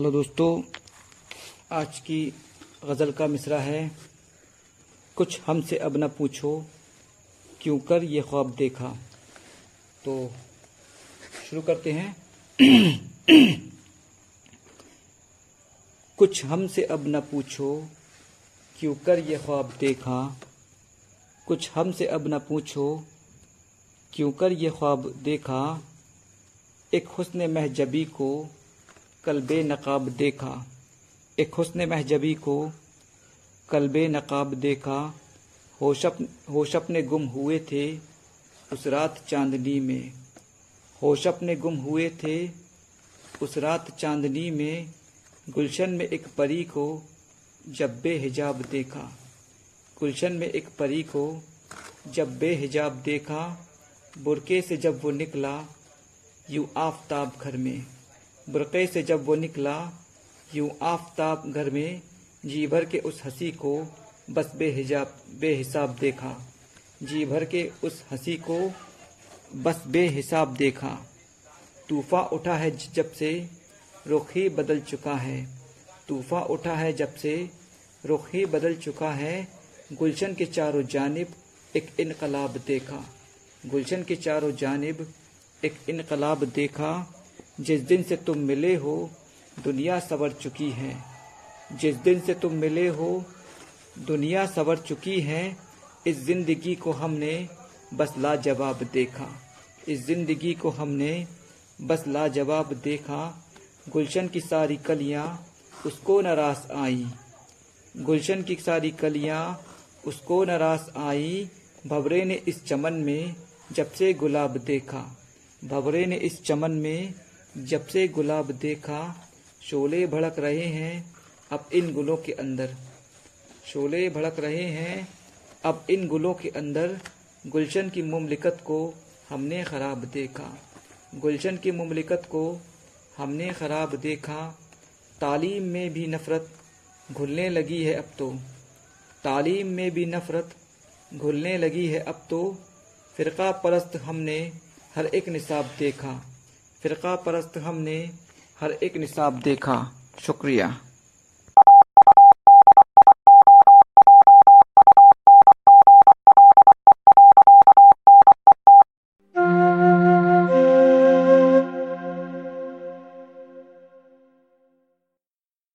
Hello दोस्तों, आज की गज़ल का मिसरा है, कुछ हमसे अब ना पूछो, क्यों कर ये ख्वाब देखा? तो शुरू करते हैं। कुछ हमसे अब ना पूछो, क्यों कर ये ख्वाब देखा? कुछ हमसे अब न पूछो, क्यों कर ये ख्वाब देखा? एक हुस्न महजबी को कल नकाब देखा। एक हुस्न महजबी को कल नकाब देखा। होशप होशप ने गुम हुए थे उस रात चांदनी में। होशप ने गुम हुए थे उस रात चांदनी में। गुलशन में एक परी को जब बेहिजाब देखा। गुलशन में एक परी को जब बेहिजाब देखा। बुरके से जब वो निकला, यूँ आफताब घर में। बुरक़े से जब वो निकला, यूँ आफताब घर में जी भर के उस हँसी को बस बेहिजाब, बेहिसाब देखा। जी भर के उस हँसी को बस बेहिसाब देखा। तूफ़ा उठा है जब से रुख ही बदल चुका है। तूफ़ा उठा है जब से रुख ही बदल चुका है। गुलशन के चारों जानब एक इनकलाब देखा। गुलशन के चारों जानब एक इनकलाब देखा। जिस दिन से तुम मिले हो, दुनिया सवर चुकी है। जिस दिन से तुम मिले हो, दुनिया सवर चुकी है। इस ज़िंदगी को हमने बस लाजवाब देखा। इस ज़िंदगी को हमने बस लाजवाब देखा। गुलशन की सारी कलियाँ उसको नाराज़ आई। गुलशन की सारी कलियाँ उसको नाराज़ आई। भवरे ने इस चमन में जब से गुलाब देखा। भवरे ने इस चमन में जब से गुलाब देखा, शोले भड़क रहे हैं, अब इन गुलों के अंदर। शोले भड़क रहे हैं, अब इन गुलों के अंदर। गुलशन की मुमलिकत को हमने ख़राब देखा। गुलशन की मुमलिकत को हमने ख़राब देखा। तालीम में भी नफ़रत घुलने लगी है अब तो। तालीम में भी नफ़रत घुलने लगी है अब तो। फ़िरका परस्त हमने हर एक निसाब देखा। फ़िरका परस्त हमने हर एक निसाब देखा। शुक्रिया।